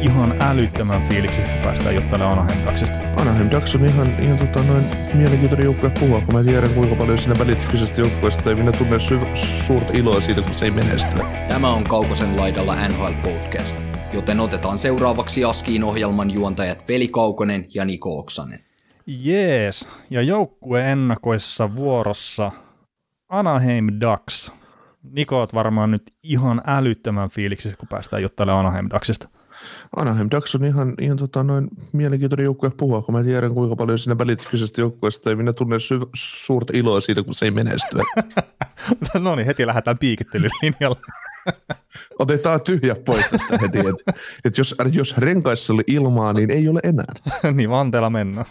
ihan älyttömän fiiliksi, kun päästään juttelemaan Anaheim Ducksista. Anaheim Ducks on ihan, ihan tota, noin mielenkiintoinen joukkue puhua, kun mä tiedän kuinka paljon siinä välitkyisestä joukkueesta ei minä tunne sy- suurta iloa siitä, kun se ei menesty. Tämä on Kaukosen laidalla NHL Podcast, joten otetaan seuraavaksi Askiin ohjelman juontajat Veli Kaukonen ja Niko Oksanen. Jees, ja joukkue ennakoissa vuorossa Anaheim Ducks. Niko oot varmaan nyt ihan älyttömän fiiliksi, kun päästään juttelemaan Anaheim Ducksista. Anaheim Ducks on ihan, ihan tota, noin mielenkiintoinen joukkue puhua, kun mä tiedän kuinka paljon siinä välitkyisestä joukkueesta ei minä tunne sy- suurta iloa siitä, kun se ei menesty. no niin, heti lähdetään piikittelylinjalle. Otetaan tyhjä pois tästä heti, että et jos, jos renkaissa oli ilmaa, niin ei ole enää. niin, vanteella mennään.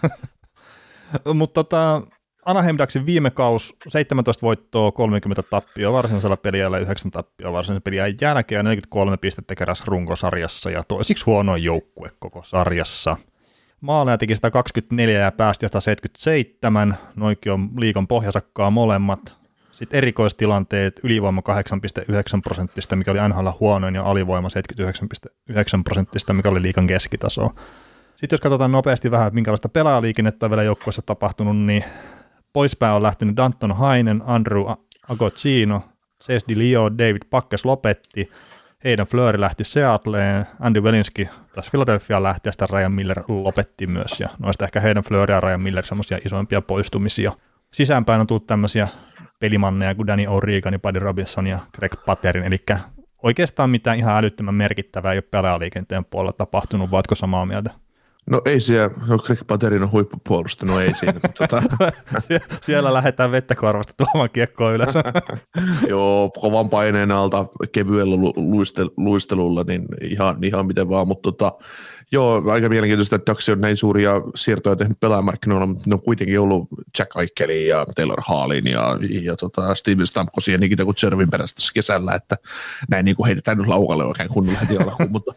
Mutta tota, Anaheim Ducksin viime kaus 17 voittoa, 30 tappioa varsinaisella peliällä 9 tappioa varsinaisen pelin jälkeen ja 43 pistettä keräs runkosarjassa ja toisiksi huonoin joukkue koko sarjassa. Maaleja teki 124 ja päästi 177, noikin on liikan pohjasakkaa molemmat. Sitten erikoistilanteet, ylivoima 8,9 prosenttista, mikä oli NHL huonoin, ja alivoima 79,9 prosenttista, mikä oli liikan keskitaso. Sitten jos katsotaan nopeasti vähän, minkälaista pelaajaliikennettä on vielä joukkueessa tapahtunut, niin poispäin on lähtenyt Danton Hainen, Andrew Agocino, Cesdi Leo, David Pakkes lopetti, Heidän Fleury lähti Seattleen, Andy Welinski taas Philadelphia lähti ja sitten Ryan Miller lopetti myös. Ja noista ehkä Heidän Fleury ja Ryan Miller semmoisia isoimpia poistumisia. Sisäänpäin on tullut tämmöisiä pelimanneja kuin Danny O'Regan, Buddy Robinson ja Greg Patterin, eli oikeastaan mitään ihan älyttömän merkittävää ei ole pelaajaliikenteen puolella tapahtunut, vaatko samaa mieltä? No ei siellä, no Greg Paterin on huippupuolusta, no ei siinä. tota. Sie- siellä lähdetään vettä korvasta tuomaan kiekkoa ylös. Joo, kovan paineen alta kevyellä lu- luistel- luistelulla, niin ihan, ihan miten vaan, mutta tota, joo, aika mielenkiintoista, että Daxi on näin suuria siirtoja tehnyt pelaajamarkkinoilla, mutta ne on kuitenkin ollut Jack Aikkelin ja Taylor Hallin ja, ja tota Steven Stamkosin ja Nikita Kutservin perässä tässä kesällä, että näin niin kuin heitetään nyt laukalle oikein kunnolla heti alkuun, mutta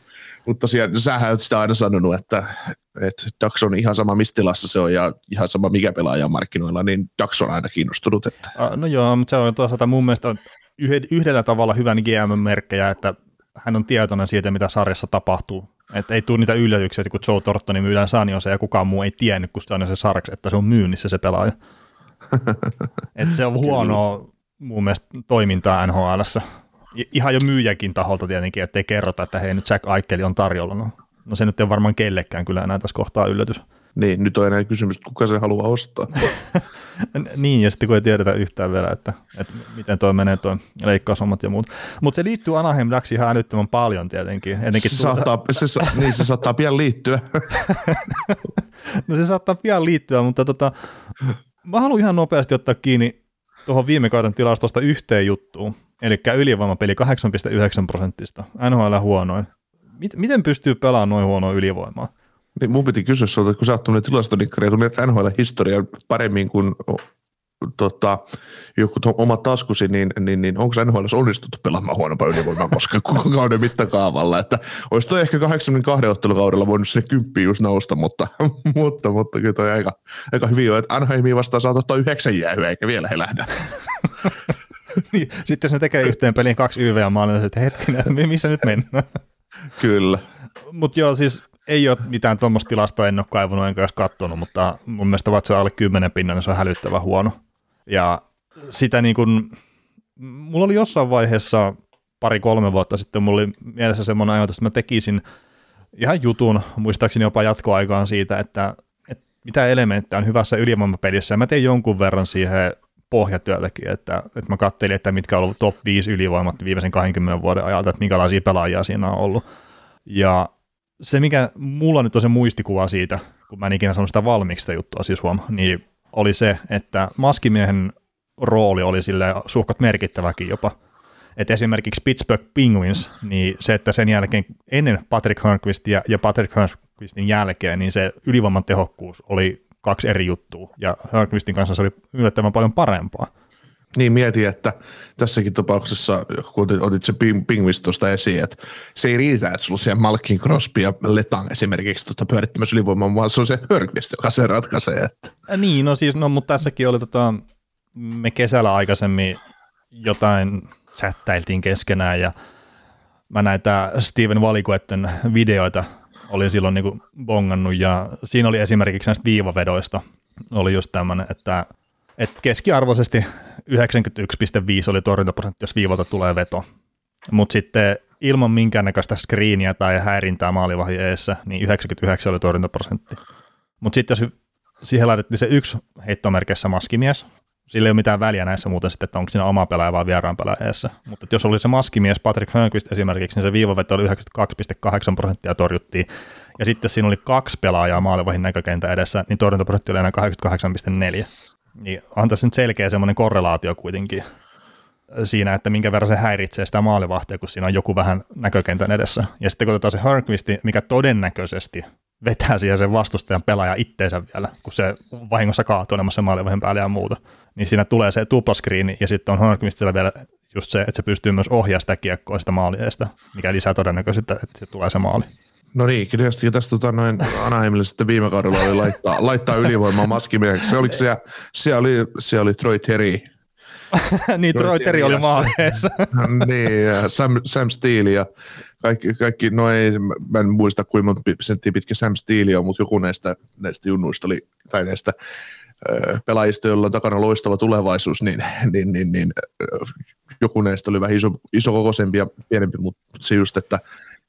mutta tosiaan sähän olet sitä aina sanonut, että, että Dax on ihan sama mistä tilassa se on ja ihan sama mikä pelaaja on markkinoilla, niin Dax on aina kiinnostunut. Että. No joo, mutta se on toisaalta mun mielestä yhdellä tavalla hyvän GM-merkkejä, että hän on tietoinen siitä, mitä sarjassa tapahtuu. Että ei tule niitä yllätyksiä, että kun Joe Tortoni myydään Sanjosa ja kukaan muu ei tiennyt, kun se on se sarjaksi, että se on myynnissä se pelaaja. että se on huonoa mun mielestä toimintaa NHLssä ihan jo myyjäkin taholta tietenkin, ettei kerrota, että hei nyt Jack Aikeli on tarjolla. No, no se nyt ei varmaan kellekään kyllä enää tässä kohtaa yllätys. Niin, nyt on enää kysymys, että kuka se haluaa ostaa. niin, ja sitten kun ei tiedetä yhtään vielä, että, että miten toi menee toi leikkaushommat ja muut. Mutta se liittyy Anaheim Ducksiin ihan älyttömän paljon tietenkin. Ennenkin se, tuota... saattaa, se, niin, se saattaa pian liittyä. no se saattaa pian liittyä, mutta tota, mä haluan ihan nopeasti ottaa kiinni tuohon viime kauden tilastosta yhteen juttuun. Eli ylivoimapeli 8,9 prosenttista. NHL huonoin. Miten pystyy pelaamaan noin huonoa ylivoimaa? Niin mun piti kysyä sinulta, että kun sä oot tuonne tilastonikkari ja tunnet NHL-historiaa paremmin kuin tota, joku oma taskusi, niin, niin, niin onko NHL onnistuttu pelaamaan huonompaa ylivoimaa koska koko kauden mittakaavalla, että olisi toi ehkä 82 ottelukaudella voinut sinne kymppiin just nousta, mutta, mutta, mutta kyllä toi aika, aika hyvin on, että Anaheimiin vastaan saat ottaa yhdeksän jäähyä, eikä vielä he lähdä. niin, sitten jos ne tekee yhteen peliin kaksi YV maalia, että hetkinen, missä nyt mennään? Kyllä. Mutta joo, siis ei ole mitään tuommoista tilastoa, en ole kaivannut enkä edes katsonut, mutta mun mielestä vaikka se on alle 10 pinnan, niin se on hälyttävän huono. Ja sitä niin kuin, mulla oli jossain vaiheessa pari-kolme vuotta sitten, mulla oli mielessä semmoinen ajatus, että mä tekisin ihan jutun, muistaakseni jopa jatkoaikaan siitä, että, että mitä elementtejä on hyvässä ylivoimapelissä, ja mä tein jonkun verran siihen pohjatyötäkin, että, että mä katselin, että mitkä on ollut top 5 ylivoimat viimeisen 20 vuoden ajalta, että minkälaisia pelaajia siinä on ollut. Ja se, mikä mulla nyt on se muistikuva siitä, kun mä en ikinä sanonut sitä valmiiksi sitä juttua siis huom, niin oli se, että maskimiehen rooli oli sille suhkat merkittäväkin jopa. Et esimerkiksi Pittsburgh Penguins, niin se, että sen jälkeen ennen Patrick Hörnqvistia ja Patrick Hörnqvistin jälkeen, niin se ylivoiman tehokkuus oli kaksi eri juttua, ja Hörnqvistin kanssa se oli yllättävän paljon parempaa. Niin mieti, että tässäkin tapauksessa, kun otit, se pingvis tuosta esiin, että se ei riitä, että sulla on siellä Malkin, Crosby ja Letang esimerkiksi tuota pyörittämässä ylivoimaa, vaan se on se Hörgvist, joka se ratkaisee. Että. Niin, no siis, no, mutta tässäkin oli tota, me kesällä aikaisemmin jotain chattailtiin keskenään ja mä näitä Steven Valikuetten videoita olin silloin niin bongannut ja siinä oli esimerkiksi näistä viivavedoista oli just tämmöinen, että, että keskiarvoisesti 91,5 oli torjuntaprosentti, jos viivalta tulee veto. Mutta sitten ilman minkäännäköistä screeniä tai häirintää maalivahin eessä, niin 99 oli torjuntaprosentti. Mutta sitten jos siihen laitettiin se yksi heittomerkissä maskimies, sillä ei ole mitään väliä näissä muuten sitten, että onko siinä oma pelaaja vai vieraan pelaaja eessä. Mutta jos oli se maskimies Patrick Hörnqvist esimerkiksi, niin se viivaveto oli 92,8 prosenttia torjuttiin. Ja sitten siinä oli kaksi pelaajaa maalivahin näkökentä edessä, niin torjuntaprosentti oli enää 88,4. Niin on tässä nyt selkeä semmoinen korrelaatio kuitenkin siinä, että minkä verran se häiritsee sitä maalivahtia, kun siinä on joku vähän näkökentän edessä. Ja sitten kun otetaan se Hörnqvisti, mikä todennäköisesti vetää siihen sen vastustajan pelaaja itteensä vielä, kun se vahingossa kaatuu se maalivahin päälle ja muuta. Niin siinä tulee se tuplaskriini ja sitten on Hörnqvistillä vielä just se, että se pystyy myös ohjaamaan sitä kiekkoa sitä maalieesta, mikä lisää todennäköisyyttä, että se tulee se maali. No niin, kyllä tästä tota, noin Anaheimille sitten viime kaudella oli laittaa, laittaa ylivoimaa maskimieheksi. Se, oliko se, se, oli, se oli Troy Terry. niin, Troy Terry oli maaleessa. niin, ja Sam, Sam Steele ja kaikki, kaikki no ei, mä en muista kuinka monta senttiä pitkä Sam Steele on, mutta joku näistä, näistä junnuista oli, tai näistä pelaajista, joilla on takana loistava tulevaisuus, niin, niin, niin, niin joku näistä oli vähän iso, iso kokoisempi ja pienempi, mutta se just, että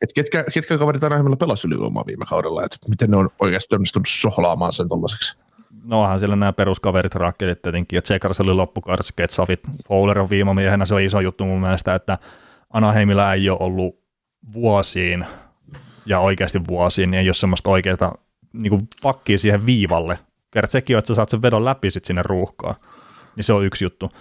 et ketkä, ketkä kaverit aina pelasi ylivoimaa viime kaudella, että miten ne on oikeasti onnistunut sohlaamaan sen tollaiseksi? No onhan siellä nämä peruskaverit, rakkelit tietenkin, ja Tsekars oli loppukaudessa, Ketsavit, Fowler on viimamiehenä, se on iso juttu mun mielestä, että Anaheimilla ei ole ollut vuosiin, ja oikeasti vuosiin, niin ei ole semmoista oikeaa niin pakkia siihen viivalle. Kerran sekin että sä saat sen vedon läpi sit sinne ruuhkaan, niin se on yksi juttu.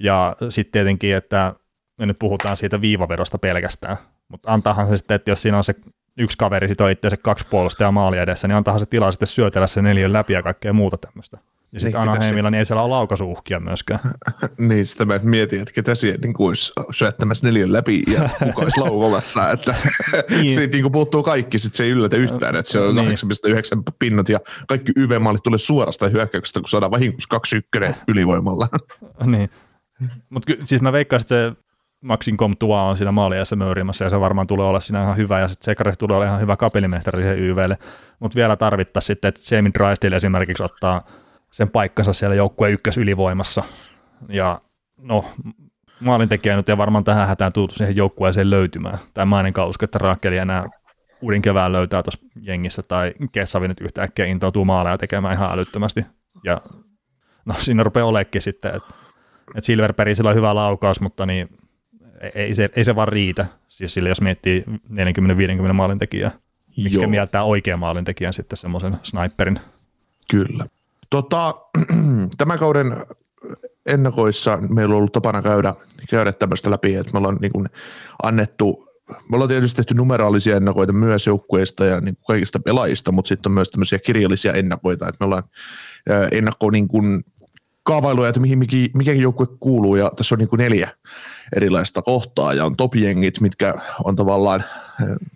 Ja sitten tietenkin, että me nyt puhutaan siitä viivavedosta pelkästään, mutta antaahan se sitten, että jos siinä on se yksi kaveri sit on itse kaksi puolusta ja maali edessä, niin antaahan se tilaa sitten syötellä se neljän läpi ja kaikkea muuta tämmöistä. Ja sitten niin, Anaheimilla niin ei siellä ole laukaisuuhkia myöskään. niin, sitä mä mietin, että ketä siellä niin olisi syöttämässä neljän läpi ja kuka olisi laukomassa. Että niin. siitä niin puuttuu kaikki, sitten se ei yllätä yhtään, että se on niin. 8,9 pinnot ja kaikki YV-maalit tulee suorasta hyökkäyksestä, kun saadaan vahingossa 2-1 ylivoimalla. niin. Mutta siis mä veikkaan, että se Maxin Comtua on siinä maaliajassa möyrimässä ja se varmaan tulee olla siinä ihan hyvä ja sitten Sekaris tulee olla ihan hyvä kapelimestari siihen YVlle, mutta vielä tarvittaisiin sitten, että Jamie Drysdale esimerkiksi ottaa paikkansa siellä joukkueen ykkös ylivoimassa ja no maalintekijä nyt ei varmaan tähän hätään tultu siihen joukkueeseen löytymään. Tai mä en usko, että Rakkeli enää uuden kevään löytää tuossa jengissä tai Kessavi nyt yhtäkkiä intoutuu maaleja tekemään ihan älyttömästi. Ja no siinä rupeaa olekin sitten, että, että Silverperisillä on hyvä laukaus, mutta niin ei se, ei se vaan riitä, siis sille jos miettii 40-50 maalintekijää, miksi mieltää oikean maalintekijän sitten semmoisen sniperin. Kyllä. Tota, tämän kauden ennakoissa meillä on ollut tapana käydä, käydä tämmöistä läpi, että me ollaan niin kuin annettu, me ollaan tietysti tehty numeraalisia ennakoita myös joukkueista ja niin kaikista pelaajista, mutta sitten on myös tämmöisiä kirjallisia ennakoita, että me ollaan ennakko niin kuin kaavailuja, että mihin mikäkin joukkue kuuluu, ja tässä on niin kuin neljä erilaista kohtaa, ja on top-jengit, mitkä on tavallaan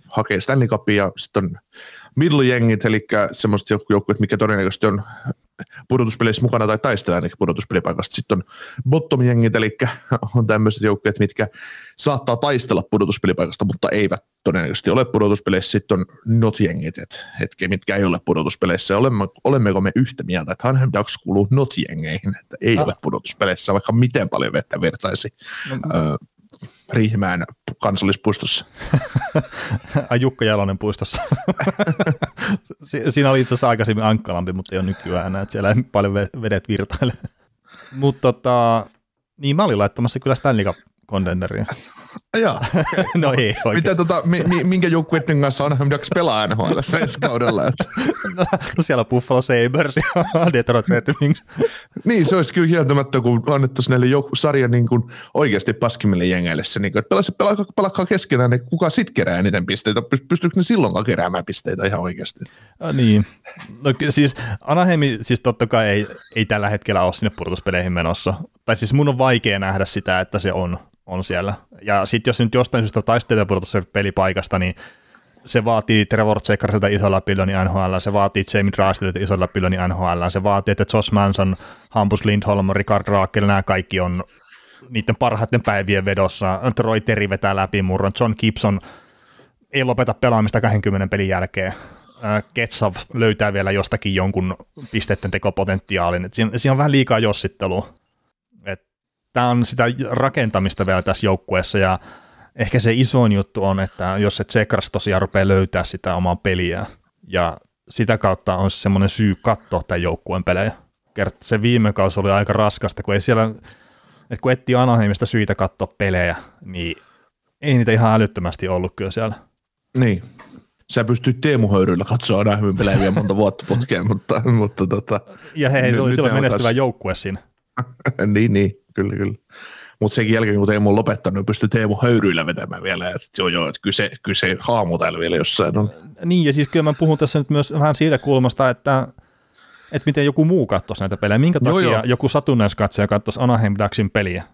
hakee Stanley Cupia, ja sitten on middle-jengit, eli semmoiset joukkueet, mikä todennäköisesti on pudotuspeleissä mukana tai taistelee ainakin pudotuspelipaikasta. Sitten on bottom-jengit, eli on tämmöiset joukkueet, mitkä saattaa taistella pudotuspelipaikasta, mutta eivät todennäköisesti ole pudotuspeleissä. Sitten on not-jengit, et, hetke, mitkä ei ole pudotuspeleissä. Olemme, olemmeko me yhtä mieltä, että Hanhem Ducks kuuluu not-jengeihin, että ei ah. ole pudotuspeleissä, vaikka miten paljon vettä vertaisi. No, Riihimäen kansallispuistossa. Ai Jukka Jalonen puistossa. Siinä oli itse asiassa aikaisemmin ankkalampi, mutta ei ole nykyään enää, että siellä ei paljon vedet virtaile. mutta tota, niin mä olin laittamassa kyllä Stanley kontenderia. Jaa. no ei oikein. Mitä tota, mi, mi, minkä joukkueiden kanssa Anaheim Ducks pelaa NHL ensi kaudella? Että. No, siellä on Buffalo Sabres ja Detroit Red Wings. niin, se olisi kyllä kieltämättä, kun annettaisiin näille joku sarja niin kuin oikeasti paskimmille jengeille se, niin kuin, että pelaa, pelaa, pelaa keskenään, niin kuka sitten kerää eniten pisteitä? Pystyykö ne silloinkaan keräämään pisteitä ihan oikeasti? Ja, niin. No, siis Anaheim siis totta kai ei, ei tällä hetkellä ole sinne pudotuspeleihin menossa. Tai siis mun on vaikea nähdä sitä, että se on, on siellä. Ja sitten jos nyt jostain syystä taistelee pelipaikasta, niin se vaatii Trevor Zekarsilta isolla pilloni NHL, se vaatii Jamie Drastilta isolla pilloni NHL, se vaatii, että Josh Manson, Hampus Lindholm, Richard Raakel, nämä kaikki on niiden parhaiten päivien vedossa. Troy Terry vetää läpimurron, John Gibson ei lopeta pelaamista 20 pelin jälkeen. Ketsav löytää vielä jostakin jonkun pisteiden tekopotentiaalin. Siinä on vähän liikaa jossittelua. Tämä on sitä rakentamista vielä tässä joukkueessa ja ehkä se isoin juttu on, että jos se Tsekras tosiaan rupeaa löytää sitä omaa peliä ja sitä kautta on semmoinen syy katsoa tämän joukkueen pelejä. Kert se viime kausi oli aika raskasta, kun ei siellä, että kun etsii Anaheimista syitä katsoa pelejä, niin ei niitä ihan älyttömästi ollut kyllä siellä. Niin. Sä pystyt Teemu Höyryllä katsoa Anaheimin pelejä vielä monta vuotta putkeen, mutta, mutta tota, Ja hei, se oli silloin menestyvä joukkue siinä. niin, niin, kyllä, kyllä. Mutta senkin jälkeen, kun Teemu on lopettanut, niin pystyy Teemu höyryillä vetämään vielä. Et joo, joo, että kyllä se, kyllä se haamu täällä vielä jossain on. Niin, ja siis kyllä mä puhun tässä nyt myös vähän siitä kulmasta, että, että miten joku muu katsoisi näitä pelejä. Minkä takia joo, joo. joku satunnaiskatsoja katsoisi Anaheim Ducksin peliä?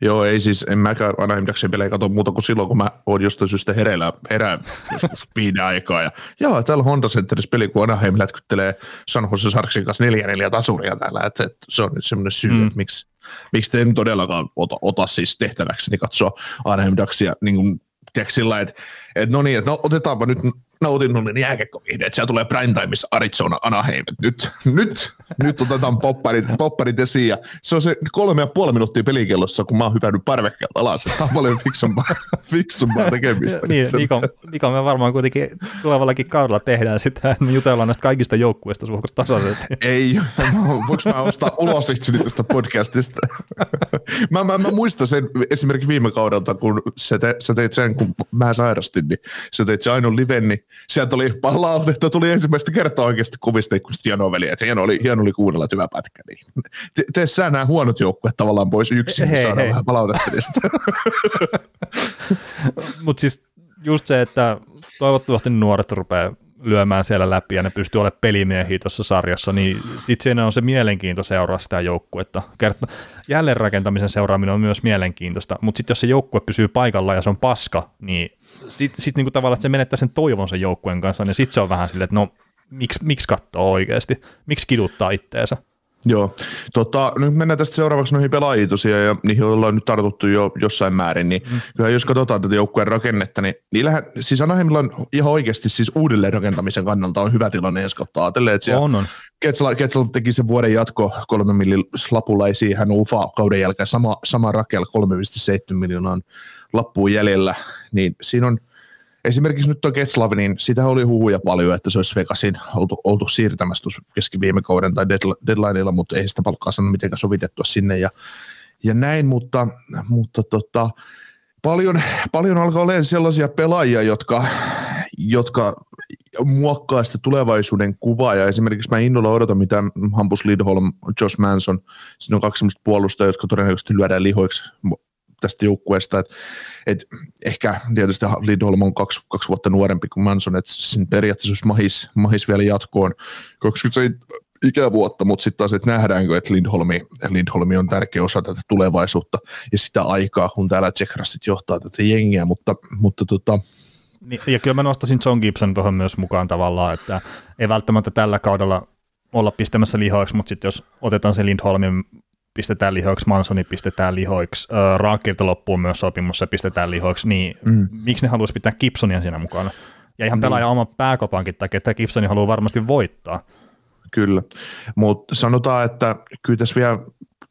Joo, ei siis, en mäkään Anaheim Ducksin pelejä katso muuta kuin silloin, kun mä oon jostain syystä hereillä, herään joskus viiden aikaa. Ja joo, täällä Honda Centerissä peli, kun Anaheim lätkyttelee San Jose Sarksin kanssa neljä neljä tasuria täällä. Että, että se on nyt semmoinen syy, mm. että miksi, miksi te en todellakaan ota, ota siis tehtäväksi niin katsoa Anaheim Ducksia niin kuin, tiedätkö, sillä että, että no niin, että no, otetaanpa nyt nautinnollinen jääkekkovihde, että siellä tulee primetimeissa Arizona Anaheim. Nyt, nyt, nyt otetaan popparit, popparit esiin. Ja se on se kolme ja puoli minuuttia pelikellossa, kun mä oon hypännyt parvekkeelta alas. Tämä on paljon fiksumpaa, fiksumpaa tekemistä. niin, Niko, Niko, me varmaan kuitenkin tulevallakin kaudella tehdään sitä, että me jutellaan näistä kaikista joukkueista suhkot tasaisesti. Ei, voinko mä ostaa ulos itseni tästä podcastista? mä, mä, mä, muistan sen esimerkiksi viime kaudelta, kun sä, te, sä teit sen, kun mä sairastin, niin sä teit se ainoa liven, niin sieltä oli palautetta, tuli ensimmäistä kertaa oikeasti kuvista, kun hienoa veli, että hieno oli, hieno oli kuunnella, että hyvä pätkä. Niin. Te, tee sä nämä huonot joukkueet tavallaan pois yksin, niin saadaan vähän palautetta niistä. Mutta siis just se, että toivottavasti nuoret rupeaa lyömään siellä läpi ja ne pystyy olemaan pelimiehiä tuossa sarjassa, niin sitten siinä on se mielenkiinto seuraa sitä joukkuetta. Kert- jälleenrakentamisen seuraaminen on myös mielenkiintoista, mutta sitten jos se joukkue pysyy paikalla ja se on paska, niin sitten sit niinku tavallaan se menettää sen toivon sen joukkueen kanssa, niin sitten se on vähän silleen, että no miksi, miksi katsoo oikeasti, miksi kiduttaa itteensä. Joo, tota, nyt mennään tästä seuraavaksi noihin pelaajiin tosiaan, ja niihin ollaan nyt tartuttu jo jossain määrin, niin mm. kyllä jos katsotaan tätä joukkueen rakennetta, niin niillähän, siis Anaheimilla on ihan oikeasti siis uudelleen rakentamisen kannalta on hyvä tilanne, jos katsoo ajatellen, että on, on. Ketsala, Ketsala teki sen vuoden jatko kolme millin lapulla, ei siihen UFA kauden jälkeen sama, sama Rakel 3,7 miljoonaa lappuun jäljellä, niin siinä on – esimerkiksi nyt tuo Getslav, niin sitä oli huhuja paljon, että se olisi Vegasin oltu, oltu siirtämässä tuossa kesken viime kauden tai deadlineilla, mutta ei sitä palkkaa saanut mitenkään sovitettua sinne ja, ja näin, mutta, mutta tota, paljon, paljon alkaa olla sellaisia pelaajia, jotka, jotka muokkaa sitä tulevaisuuden kuvaa, ja esimerkiksi mä innolla odotan, mitä Hampus Lidholm, Josh Manson, siinä on kaksi sellaista puolustajaa, jotka todennäköisesti lyödään lihoiksi tästä joukkueesta, että et ehkä tietysti Lindholm on kaksi, kaksi vuotta nuorempi kuin Manson, että sen periaatteessa mahis, mahis vielä jatkoon. 27 ikävuotta, mutta sitten taas, että nähdäänkö, että Lindholmi, Lindholmi on tärkeä osa tätä tulevaisuutta ja sitä aikaa, kun täällä Tsekrassit johtaa tätä jengiä, mutta, mutta tota, niin, ja kyllä mä nostaisin John Gibson tuohon myös mukaan tavallaan, että ei välttämättä tällä kaudella olla pistämässä lihoiksi, mutta sitten jos otetaan se Lindholmin pistetään lihoiksi, Mansoni pistetään lihoiksi, äh, Raakilta loppuu myös sopimus, se pistetään lihoiksi, niin mm. miksi ne haluaisi pitää Gibsonia siinä mukana? Ja ihan niin. pelaaja oman pääkopankin takia, että Gibsoni haluaa varmasti voittaa. Kyllä, mutta sanotaan, että kyllä tässä vielä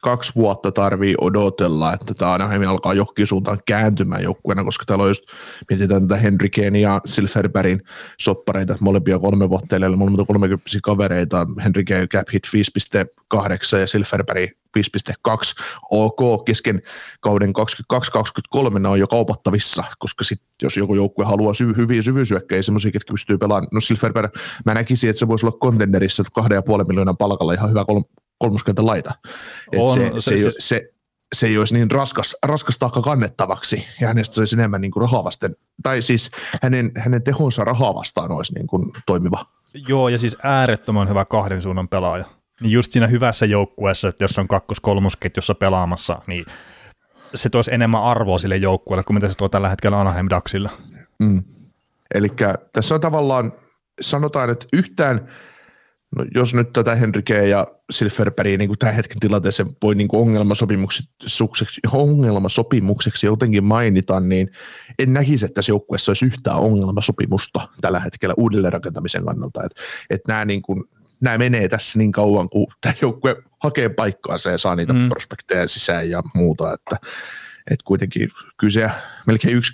kaksi vuotta tarvii odotella, että tämä Anaheim alkaa johonkin suuntaan kääntymään joukkueena, koska täällä on just, mietitään tätä Henrikeen ja Silverbergin soppareita, molempia kolme vuotta eli molemmat 30 kavereita, Henrike cap hit 5,8 ja Silverberg 5.2 ok kesken kauden 22-23 ne on jo kaupattavissa, koska sit, jos joku joukkue haluaa syy, hyviä syvyysyökkäjä, semmoisia, ketkä pystyy pelaamaan, no Silverberg, mä näkisin, että se voisi olla kontenderissa 2,5 miljoonan palkalla ihan hyvä kol- kolmoskentän laita. Et On, se, se- se, se, se- ei olisi niin raskas, raskas taakka kannettavaksi ja hänestä saisi enemmän niin kuin rahaa vasten, tai siis hänen, hänen tehonsa rahaa vastaan olisi niin kuin toimiva. Joo, ja siis äärettömän hyvä kahden suunnan pelaaja. Niin just siinä hyvässä joukkueessa, että jos on kakkos-kolmosketjussa pelaamassa, niin se toisi enemmän arvoa sille joukkueelle kuin mitä se tuo tällä hetkellä Anaheim Ducksilla. Mm. Eli tässä on tavallaan, sanotaan, että yhtään, no jos nyt tätä Henrikeä ja Silverbergia niin kuin tämän hetken tilanteeseen voi niin kuin ongelmasopimukseksi, ongelmasopimukseksi jotenkin mainita, niin en näkisi, että tässä joukkueessa olisi yhtään ongelmasopimusta tällä hetkellä uudelleen rakentamisen kannalta. Että et nämä, niin kuin, nämä menee tässä niin kauan, kun tämä joukkue hakee paikkaansa ja saa niitä mm. prospekteja sisään ja muuta, että et kuitenkin kyllä se melkein yksi,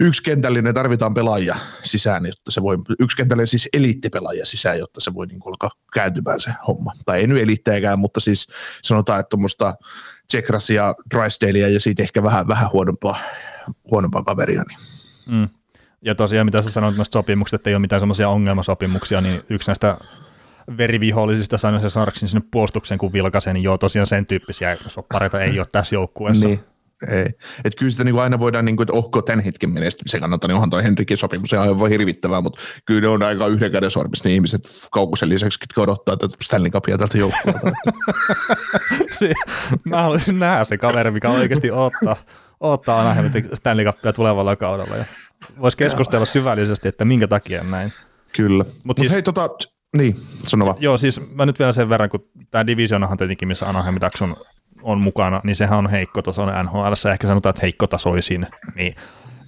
yksi kentällinen tarvitaan pelaajia sisään, jotta se voi, yksi kentällinen siis eliittipelaajia sisään, jotta se voi niin kuin alkaa kääntymään se homma. Tai ei nyt eliittejäkään, mutta siis sanotaan, että tuommoista Tsekrasia, Drysdalea ja siitä ehkä vähän, vähän huonompaa, huonompaa kaveria. Niin. Mm. Ja tosiaan, mitä sä sanoit noista sopimuksista, että ei ole mitään semmoisia ongelmasopimuksia, niin yksi näistä verivihollisista sanoi se Sarksin sinne puolustukseen, kun vilkaisee, niin joo, tosiaan sen tyyppisiä soppareita ei ole tässä joukkueessa. Niin. Ei. Et kyllä sitä niin kuin aina voidaan, niin kuin, että ohko tämän hetken menestymisen kannalta, niin onhan toi Henrikin sopimus ihan aivan hirvittävää, mutta kyllä ne on aika yhden käden sormissa ne ihmiset Kaukosen lisäksi, ketkä odottaa tätä Stanley Cupia tältä joukkueelta. Se- Mä haluaisin nähdä se kaveri, mikä oikeasti ottaa, ottaa Anaheim Stanley Cupia tulevalla kaudella. Ja voisi keskustella syvällisesti, että minkä takia näin. kyllä. Mutta Mut siis- hei, tota, niin, sano vaan. Joo, siis mä nyt vielä sen verran, kun tämä divisionahan tietenkin, missä Anaheim Ducks on, on mukana, niin sehän on heikkotasoinen NHL, ehkä sanotaan, että heikkotasoisin, niin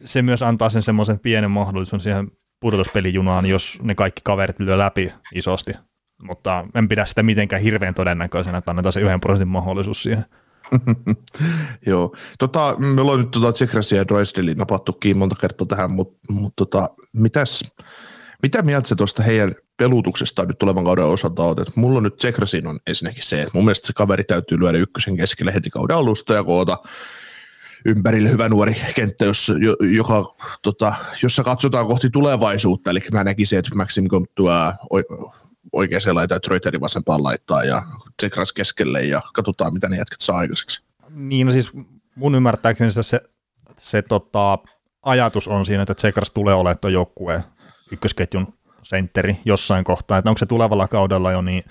se myös antaa sen semmoisen pienen mahdollisuuden siihen pudotuspelijunaan, jos ne kaikki kaverit lyö läpi isosti. Mutta en pidä sitä mitenkään hirveän todennäköisenä, että annetaan se yhden prosentin mahdollisuus siihen. Joo. Tota, me ollaan nyt tota Tsekrasia ja Drysdelin napattukin monta kertaa tähän, mutta mut tota, mitäs, mitä mieltä se tuosta heidän pelutuksesta nyt tulevan kauden osalta on? Et mulla on nyt Tsekrasin on ensinnäkin se, että mun mielestä se kaveri täytyy lyödä ykkösen keskelle heti kauden alusta ja koota ympärille hyvä nuori kenttä, jos, jo, joka, tota, jossa katsotaan kohti tulevaisuutta. Eli mä näkisin, että Maxim tuo oikeaan laitaan, Treuterin vasempaan laittaa ja Tsekras keskelle ja katsotaan, mitä ne jätkät saa aikaiseksi. Niin, no siis mun ymmärtääkseni se, se, se tota, ajatus on siinä, että Tsekras tulee olemaan tuon joukkueen ykkösketjun sentteri jossain kohtaa, että onko se tulevalla kaudella jo, niin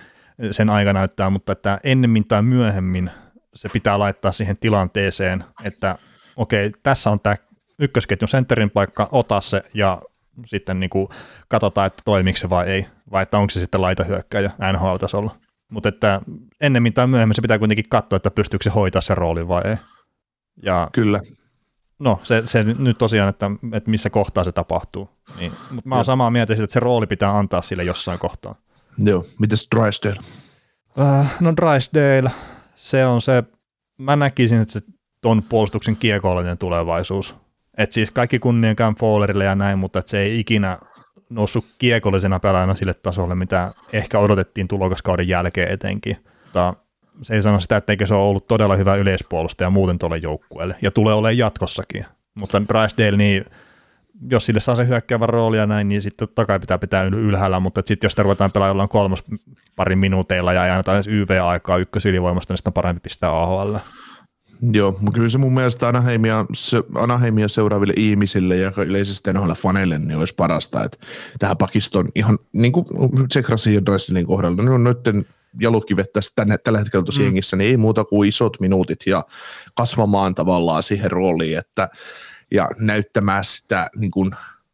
sen aika näyttää, mutta että ennemmin tai myöhemmin se pitää laittaa siihen tilanteeseen, että okei, tässä on tämä ykkösketjun sentterin paikka, ota se ja sitten niin kuin katsotaan, että toimiiko se vai ei, vai että onko se sitten laitahyökkäjä NHL-tasolla. Mutta että ennemmin tai myöhemmin se pitää kuitenkin katsoa, että pystyykö se hoitaa se rooli vai ei. Ja Kyllä. No se, se nyt tosiaan, että, että missä kohtaa se tapahtuu. Niin, mutta mä oon samaa mieltä siitä, että se rooli pitää antaa sille jossain kohtaa. Joo, mites Drysdale? Uh, no Drysdale, se on se, mä näkisin, että se ton puolustuksen kiekollinen tulevaisuus. Et siis kaikki kunnian Cam Fowlerille ja näin, mutta et se ei ikinä noussut kiekollisena pelaajana sille tasolle, mitä ehkä odotettiin tulokaskauden jälkeen etenkin. Mutta se ei sano sitä, etteikö se ole ollut todella hyvä yleispuolustaja muuten tuolle joukkueelle, ja tulee olemaan jatkossakin. Mutta Drysdale, niin jos sille saa se hyökkäävän rooli ja näin, niin sitten totta kai pitää pitää yl- ylhäällä, mutta sitten jos sitä ruvetaan pelaamaan jollain kolmas parin minuuteilla ja ei anneta edes YV-aikaa ykkösylivoimasta, niin sitä on parempi pistää AHL. Joo, mutta kyllä se mun mielestä Anaheimia, se, Anaheimia seuraaville ihmisille ja yleisesti NHL faneille niin olisi parasta, että tähän pakiston ihan niin kuin Tsekrasin ja Dresdenin kohdalla, ne on noiden jalokivet tässä tänne, tällä hetkellä tosi mm. jengissä, niin ei muuta kuin isot minuutit ja kasvamaan tavallaan siihen rooliin, että ja näyttämään sitä niin kuin,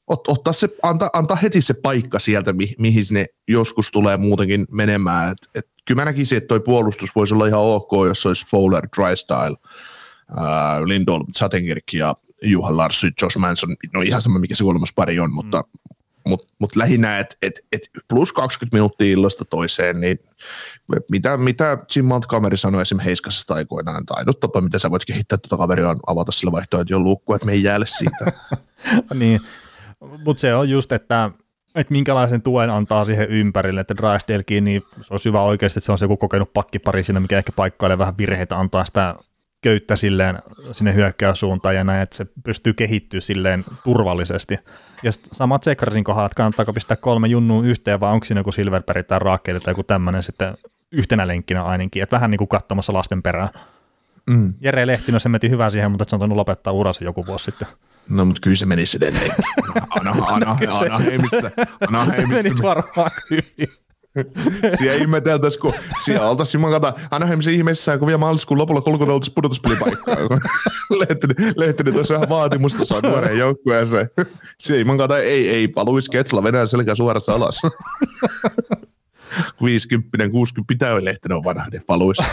ot, ottaa se, antaa, antaa heti se paikka sieltä, mi, mihin ne joskus tulee muutenkin menemään. Et, et, kyllä mä näkisin, että toi puolustus voisi olla ihan ok, jos olisi Fowler, Drystyle, äh, Lindholm, Zattenkirk ja Juha Larsson, Josh Manson, no ihan sama mikä se kolmas pari on, mutta, mm. Mutta, mutta lähinnä, että et, et plus 20 minuuttia illasta toiseen, niin mitä, mitä Jim Montgomery sanoi esimerkiksi Heiskasesta aikoinaan, tai ainut tapa, mitä sä voit kehittää tuota kaveria on avata sillä vaihtoehtoja luukkua, että me ei jäälle siitä. niin, mutta se on just, että että minkälaisen tuen antaa siihen ympärille, että Drysdalekin, niin se olisi hyvä oikeasti, että se on se joku kokenut pakkipari siinä, mikä ehkä paikkailee vähän virheitä, antaa sitä köyttä silleen sinne hyökkäyssuuntaan ja näin, että se pystyy kehittyä silleen turvallisesti. Ja sama Tsekarsin kohdalla, että kannattaako pistää kolme junnua yhteen, vai onko siinä joku Silverberg tai Raakeli tai joku tämmöinen sitten yhtenä lenkkinä ainakin, että vähän niin kuin katsomassa lasten perään. Mm. Jere Lehtinen se meti hyvä siihen, mutta se on tainnut lopettaa uransa joku vuosi sitten. No, mutta kyllä se meni edelleen. Ana, ana, ana, heimissä. Ana, heimissä. Meni varmaan hyvin. siellä ihmeteltäisiin, kun siellä oltaisiin Juman kata Anaheimissa ihmeessä, kun vielä maaliskuun lopulla kolkona oltaisiin pudotuspelipaikkaa. Lehtinen, Lehtinen tuossa ihan vaatimusta saa nuoreen joukkueeseen. Siellä Juman kata ei, ei, paluisi Ketla Venäjän selkä suorassa alas. 50, 60 pitää olla Lehtinen on vanha, niin paluisi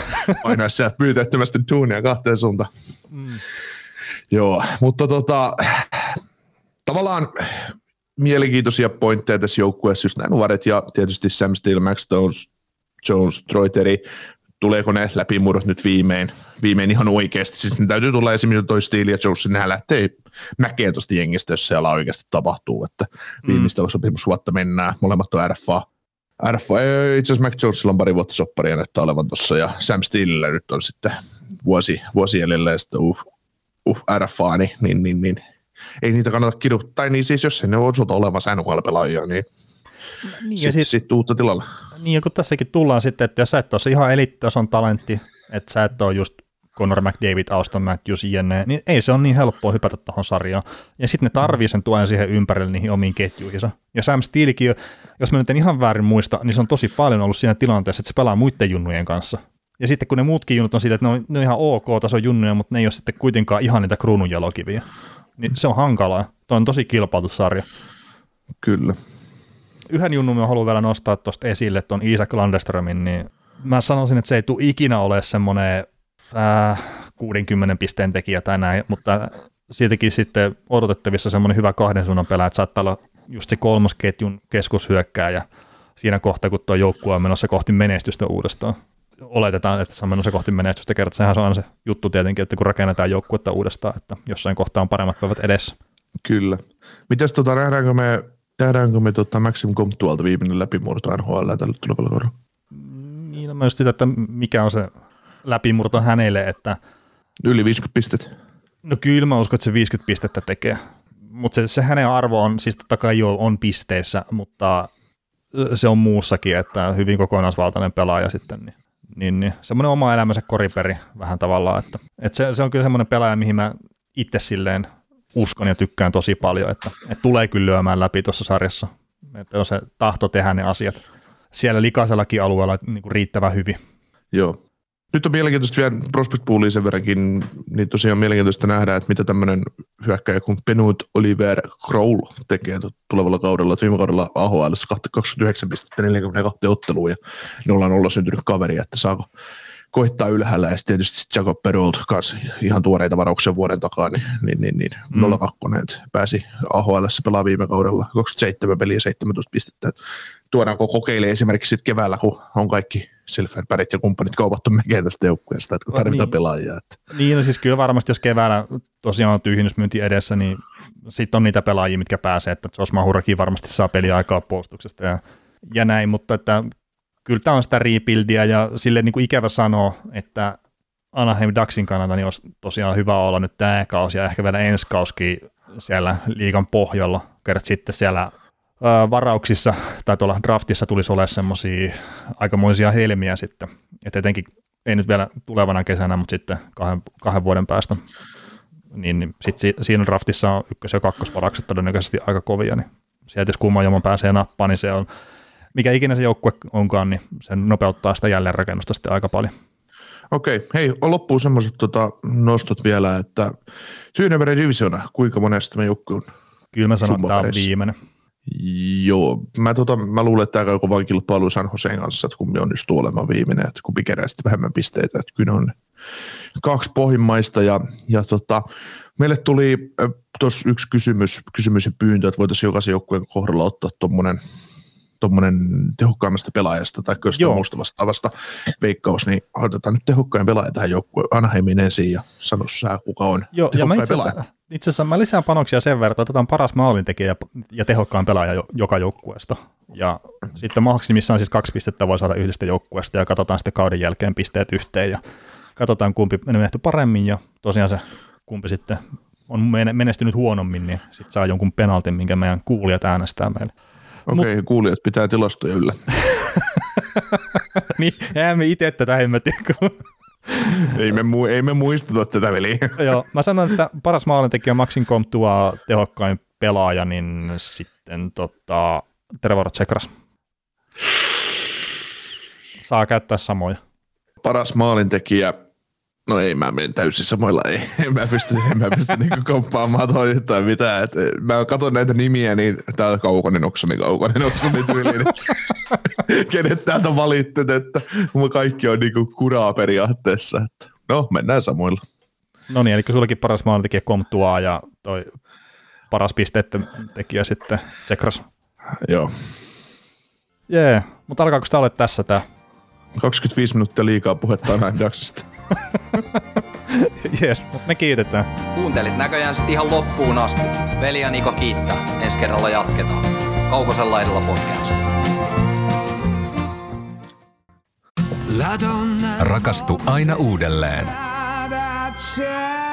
painaa sieltä pyytettömästi tuunia kahteen suuntaan. Mm. Joo, mutta tota, tavallaan mielenkiintoisia pointteja tässä joukkueessa, just nämä nuoret ja tietysti Sam Steele, Max Stones, Jones, Troiteri, tuleeko ne läpimurrot nyt viimein, viimein ihan oikeasti. Siis ne täytyy tulla esimerkiksi toi Steele ja Jones, nehän lähtee mäkeen tuosta jengistä, jos siellä oikeasti tapahtuu, että mm. viimeistä mm. sopimusvuotta mennään, molemmat on RFA. RFA, itse asiassa Mac Jonesilla on pari vuotta sopparia näyttää olevan tuossa, ja Sam Steelellä nyt on sitten vuosi, vuosi jäljellä, ja sitten uh, uh, RFA, niin, niin, niin, niin ei niitä kannata kiduttaa. niin siis jos ne on osuta olevansa NHL-pelaajia, niin, niin sitten sit, sit uutta tilalla. Niin ja kun tässäkin tullaan sitten, että jos sä et ole ihan eliittitason talentti, että sä et ole just Conor McDavid, Auston Matthews, jne, niin ei se ole niin helppoa hypätä tuohon sarjaan. Ja sitten ne tarvii sen tuen siihen ympärille niihin omiin ketjuihinsa. Ja Sam Steelekin, jos mä nyt en ihan väärin muista, niin se on tosi paljon ollut siinä tilanteessa, että se pelaa muiden junnujen kanssa. Ja sitten kun ne muutkin junnut on siitä, että ne on, ne on ihan ok tason junnuja, mutta ne ei ole sitten kuitenkaan ihan niitä kruununjalokiviä niin se on hankalaa. Tuo on tosi kilpailtu sarja. Kyllä. Yhden junnun mä haluan vielä nostaa tuosta esille, tuon Isaac Landeströmin, niin mä sanoisin, että se ei tule ikinä ole semmoinen äh, 60 pisteen tekijä tai näin, mutta siitäkin sitten odotettavissa semmoinen hyvä kahden suunnan pelaaja, että saattaa olla just se kolmosketjun keskushyökkääjä siinä kohtaa, kun tuo joukkue on menossa kohti menestystä uudestaan oletetaan, että se on menossa kohti menestystä kertaa. Sehän on se juttu tietenkin, että kun rakennetaan joukkuetta uudestaan, että jossain kohtaa on paremmat päivät edessä. Kyllä. Mitäs tota, nähdäänkö me, nähdäänkö me tota Maxim tuolta viimeinen läpimurto NHL tällä tulevalla kaudella? Niin, no myös sitä, että mikä on se läpimurto hänelle, että Yli 50 pistettä. No kyllä mä uskon, että se 50 pistettä tekee. Mutta se, se hänen arvo on, siis totta kai jo on pisteissä, mutta se on muussakin, että hyvin kokonaisvaltainen pelaaja sitten, niin niin, niin semmoinen oma elämänsä koriperi vähän tavallaan, että, että se, se, on kyllä semmoinen pelaaja, mihin mä itse silleen uskon ja tykkään tosi paljon, että, että tulee kyllä lyömään läpi tuossa sarjassa, että on se tahto tehdä ne asiat siellä likaisellakin alueella niin kuin riittävän hyvin. Joo, nyt on mielenkiintoista vielä prospect pooliin sen verrankin, niin tosiaan mielenkiintoista nähdä, että mitä tämmöinen hyökkäjä kuin Penut Oliver Kroll tekee tulevalla kaudella. Viime kaudella AHL 29 pistettä 42 otteluun ja 0-0 syntynyt kaveri, että saako koittaa ylhäällä ja sitten tietysti Jacob Perolt kanssa ihan tuoreita varauksia vuoden takaa, niin, niin, niin, niin mm. 02 pääsi AHL pelaa viime kaudella 27 peliä 17 pistettä. Tuodaanko kokeile esimerkiksi sitten keväällä, kun on kaikki Silverbergit ja kumppanit kaupattu mekeen tästä joukkueesta, että kun tarvitaan niin, pelaajia. Että. Niin, no siis kyllä varmasti, jos keväällä tosiaan on tyhjennysmyynti edessä, niin sitten on niitä pelaajia, mitkä pääsee, että Jos Mahurakin varmasti saa peliaikaa puolustuksesta ja, ja näin, mutta että kyllä tämä on sitä rebuildia ja sille niin kuin ikävä sanoa, että Anaheim Ducksin kannalta niin olisi tosiaan hyvä olla nyt tämä kausi ja ehkä vielä ensi kausikin siellä liigan pohjalla, kerrat sitten siellä varauksissa tai tuolla draftissa tulisi olemaan semmoisia aikamoisia helmiä sitten, että etenkin ei nyt vielä tulevana kesänä, mutta sitten kahden, kahden vuoden päästä, niin, niin sitten siinä draftissa on ykkös- ja kakkosvaraukset todennäköisesti aika kovia, niin sieltä jos kumman joman pääsee nappaan, niin se on, mikä ikinä se joukkue onkaan, niin se nopeuttaa sitä jälleenrakennusta sitten aika paljon. Okei, hei, loppuun semmoiset tota, nostot vielä, että Tyynemeren divisiona, kuinka monesta me joukkue on? Kyllä mä sanon, että tämä on viimeinen. Joo, mä, tota, mä luulen, että tämä on kova kilpailu San Joseen kanssa, että kumpi onnistuu olemaan viimeinen, että kumpi kerää sitten vähemmän pisteitä, että kyllä on kaksi pohjimmaista. Ja, ja tota, meille tuli tuossa yksi kysymys, kysymys ja pyyntö, että voitaisiin jokaisen joukkueen kohdalla ottaa tuommoinen tuommoinen tehokkaimmasta pelaajasta tai jostain Joo. muusta vastaavasta veikkaus, niin otetaan nyt tehokkain pelaaja tähän joukkueen Anaheimin ensin ja sano sä, kuka on Joo, ja mä tehokkain itse pelaaja. asiassa, itse asiassa mä lisään panoksia sen verran, että otetaan paras maalintekijä ja, ja tehokkaan pelaaja jo, joka joukkueesta. Ja sitten maksimissaan siis kaksi pistettä voi saada yhdestä joukkueesta ja katsotaan sitten kauden jälkeen pisteet yhteen ja katsotaan kumpi on menehty paremmin ja tosiaan se kumpi sitten on men- menestynyt huonommin, niin sitten saa jonkun penaltin, minkä meidän kuulijat äänestää meille. Okei, okay, kuulijat pitää tilastoja yllä. niin, eihän me itse tätä hemmetin, kun ei, me, mu- ei me muisteta tätä veliä. Joo, mä sanon, että paras maalintekijä Maxin Comtua tehokkain pelaaja, niin sitten tota, Trevor Tsekras. Saa käyttää samoja. Paras maalintekijä, no ei mä menen täysin samoilla, ei, en mä pysty, en mä pysty niinku komppaamaan toi tai mitään. Et, mä katson näitä nimiä, niin tää on Kaukonen Oksoni, Kaukonen Oksoni tyyliin. Kenet täältä valittet, että kaikki on niinku kuraa periaatteessa. Että, no, mennään samoilla. No niin, eli sullekin paras maalintekijä Comtua ja toi paras pisteiden tekijä sitten Tsekras. Joo. Jee, mutta alkaako sitä olla tässä tää? 25 minuuttia liikaa puhetta näin jaksista. Jees, mutta me kiitetään. Kuuntelit näköjään sitten ihan loppuun asti. Veli ja Niko kiittää. Ensi kerralla jatketaan. Kaukosella laidalla podcast. Rakastu aina uudelleen.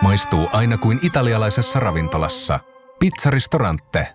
Maistuu aina kuin italialaisessa ravintolassa. Pizzaristorante.